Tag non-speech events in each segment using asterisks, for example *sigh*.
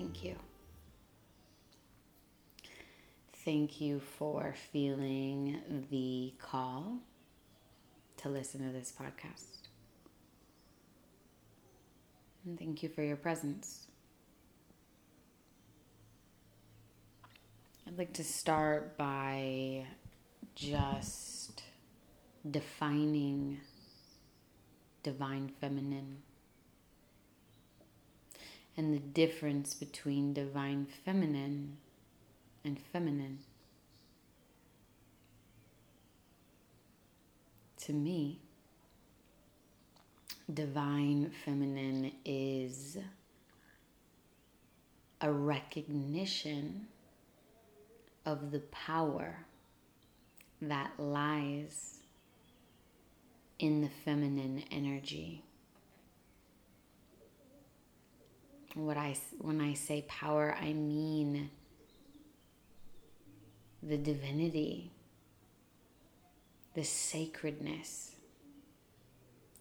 Thank you. Thank you for feeling the call to listen to this podcast. And thank you for your presence. I'd like to start by just defining divine feminine and the difference between divine feminine and feminine. To me, divine feminine is a recognition of the power that lies in the feminine energy. What I when I say power, I mean the divinity, the sacredness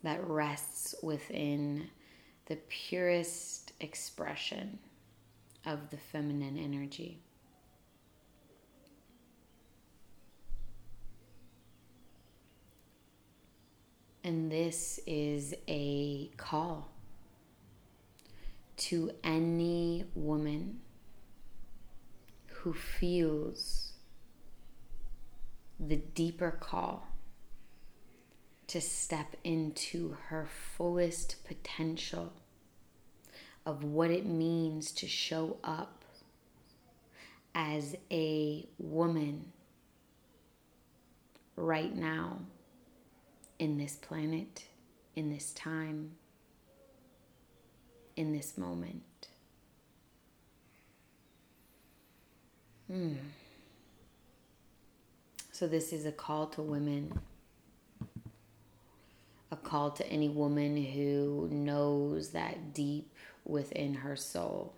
that rests within the purest expression of the feminine energy. And this is a call to any woman who feels the deeper call to step into her fullest potential of what it means to show up as a woman right now in this planet, in this time, in this moment. Hmm. So, this is a call to women, a call to any woman who knows that deep within her soul,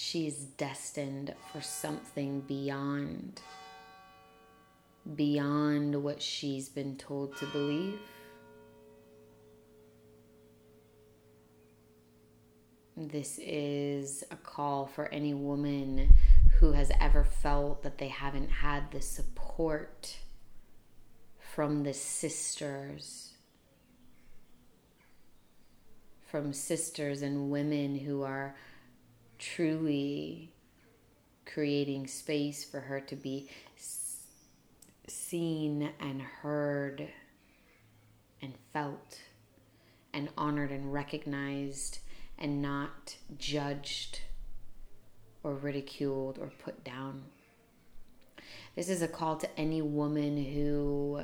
She's destined for something beyond beyond what she's been told to believe. This is a call for any woman who has ever felt that they haven't had the support from the sisters, from sisters and women who are truly creating space for her to be seen and heard and felt and honored and recognized and not judged or ridiculed or put down. This is a call to any woman who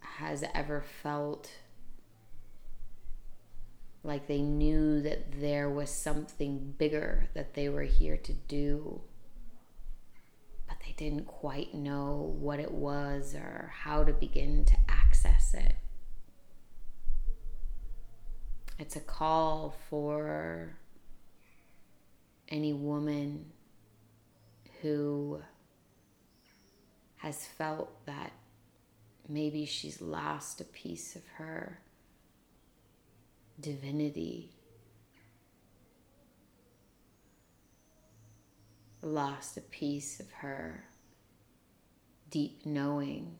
has ever felt like they knew that there was something bigger that they were here to do but they didn't quite know what it was or how to begin to access it. It's a call for any woman who has felt that maybe she's lost a piece of her divinity. Lost a piece of her deep knowing,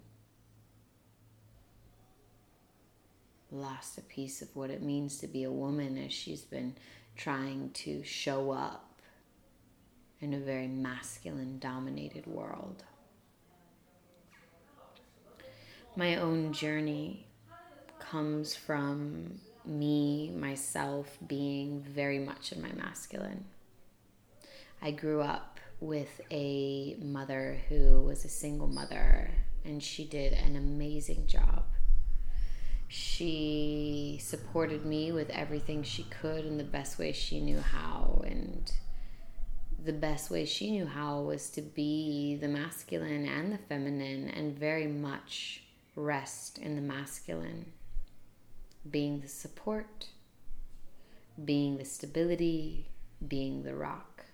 lost a piece of what it means to be a woman as she's been trying to show up in a very masculine dominated world. My own journey comes from me, myself, being very much in my masculine. I grew up with a mother who was a single mother, and she did an amazing job. She supported me with everything she could in the best way she knew how, and the best way she knew how was to be the masculine and the feminine, and very much rest in the masculine, being the support, being the stability, being the rock.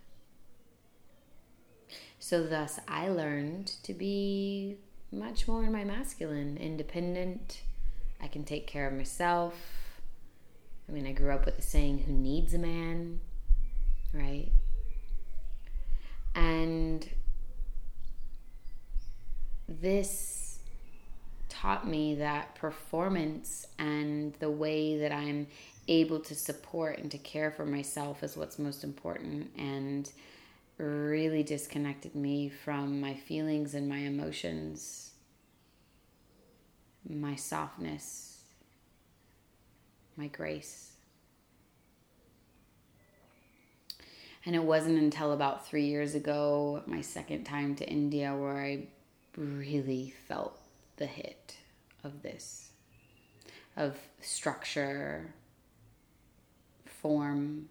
So, thus, I learned to be much more in my masculine, independent. I can take care of myself. I mean, I grew up with the saying, who needs a man, right? And this taught me that performance and the way that I'm able to support and to care for myself is what's most important and really disconnected me from my feelings and my emotions, my softness, my grace. And it wasn't until about three years ago, my second time to India, where I really felt the hit of this of structure, form,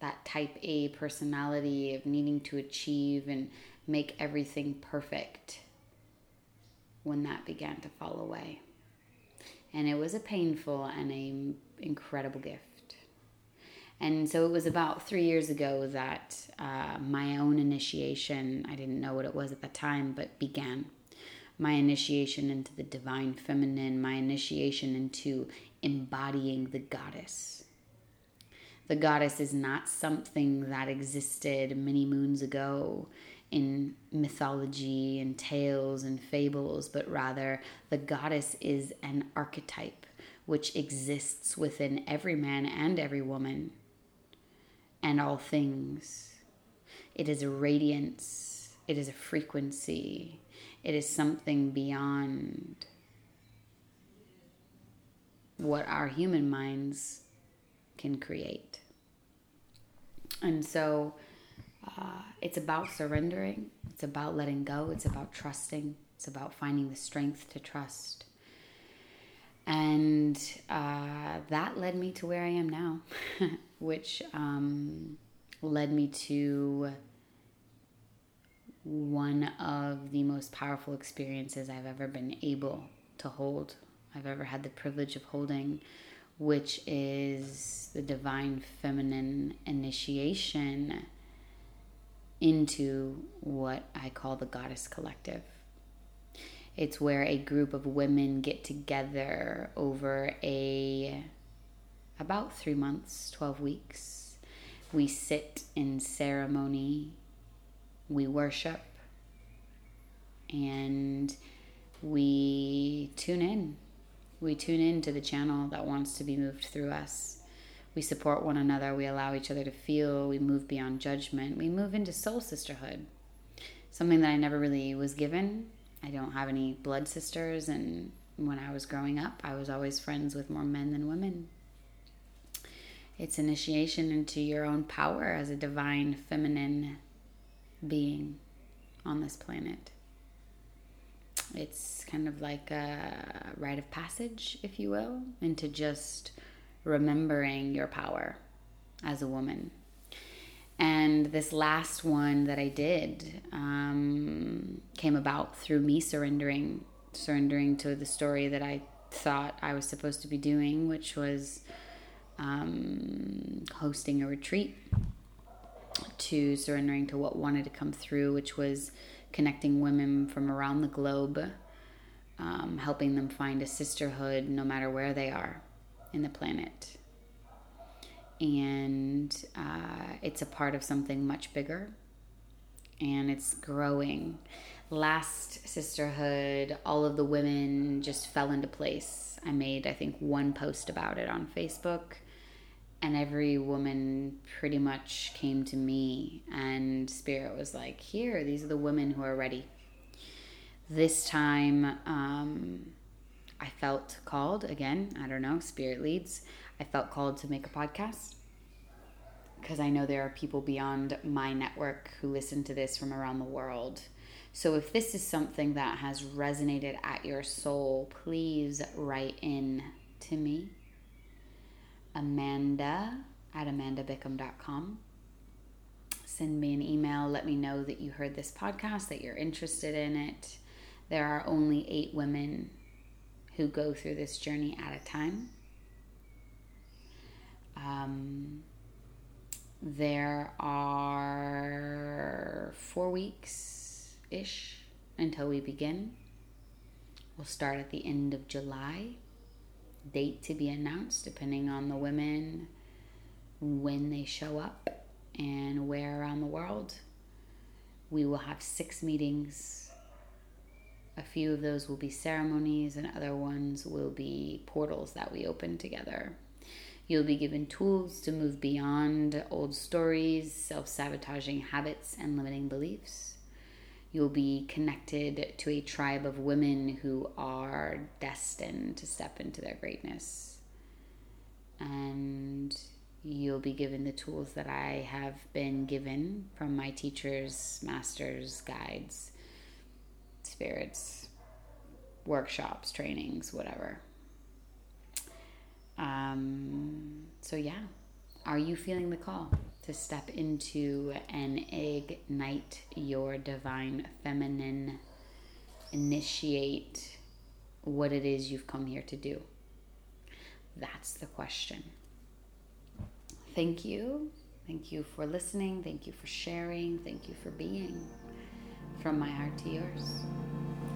that type A personality of needing to achieve and make everything perfect when that began to fall away. And it was a painful and a incredible gift. And so it was about three years ago that uh, my own initiation, I didn't know what it was at the time, but began. My initiation into the divine feminine, my initiation into embodying the goddess. The goddess is not something that existed many moons ago in mythology and tales and fables, but rather the goddess is an archetype which exists within every man and every woman and all things. It is a radiance, it is a frequency, it is something beyond what our human minds can create. And so uh, it's about surrendering, it's about letting go, it's about trusting, it's about finding the strength to trust. And uh, that led me to where I am now. *laughs* which um, led me to one of the most powerful experiences I've ever been able to hold, I've ever had the privilege of holding, which is the divine feminine initiation into what I call the Goddess Collective. It's where a group of women get together over a about three months, 12 weeks. We sit in ceremony, we worship, and we tune in. We tune in to the channel that wants to be moved through us. We support one another. We allow each other to feel. We move beyond judgment. We move into soul sisterhood, something that I never really was given. I don't have any blood sisters, and when I was growing up, I was always friends with more men than women. It's initiation into your own power as a divine feminine being on this planet. It's kind of like a rite of passage, if you will, into just remembering your power as a woman. And this last one that I did um, came about through me surrendering, surrendering to the story that I thought I was supposed to be doing, which was um, hosting a retreat to surrendering to what wanted to come through, which was connecting women from around the globe, um, helping them find a sisterhood no matter where they are in the planet. And uh, it's a part of something much bigger and it's growing. Last sisterhood, all of the women just fell into place. I made, I think, one post about it on Facebook and every woman pretty much came to me and spirit was like here these are the women who are ready this time um, i felt called again i don't know spirit leads i felt called to make a podcast because I know there are people beyond my network who listen to this from around the world. So if this is something that has resonated at your soul, please write in to me. Amanda at amandabickham.com. Send me an email. Let me know that you heard this podcast, that you're interested in it. There are only eight women who go through this journey at a time. Um, there are four weeks ish until we begin. We'll start at the end of July. Date to be announced depending on the women, when they show up, and where around the world. We will have six meetings. A few of those will be ceremonies, and other ones will be portals that we open together. You'll be given tools to move beyond old stories, self sabotaging habits, and limiting beliefs. You'll be connected to a tribe of women who are destined to step into their greatness. And you'll be given the tools that I have been given from my teachers, masters, guides, spirits, workshops, trainings, whatever. Um, so, yeah, are you feeling the call to step into and ignite your divine feminine, initiate what it is you've come here to do? That's the question. Thank you. Thank you for listening. Thank you for sharing. Thank you for being. From my heart to yours.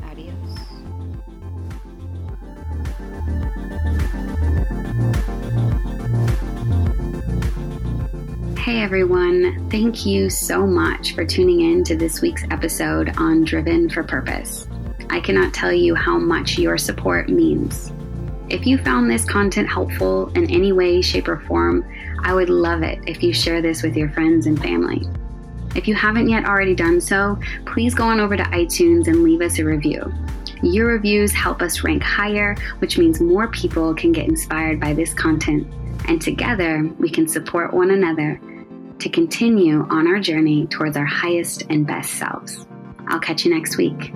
Adios. Hey everyone, thank you so much for tuning in to this week's episode on Driven for Purpose. I cannot tell you how much your support means. If you found this content helpful in any way, shape, or form, I would love it if you share this with your friends and family. If you haven't yet already done so, please go on over to iTunes and leave us a review. Your reviews help us rank higher, which means more people can get inspired by this content, and together we can support one another to continue on our journey towards our highest and best selves. I'll catch you next week.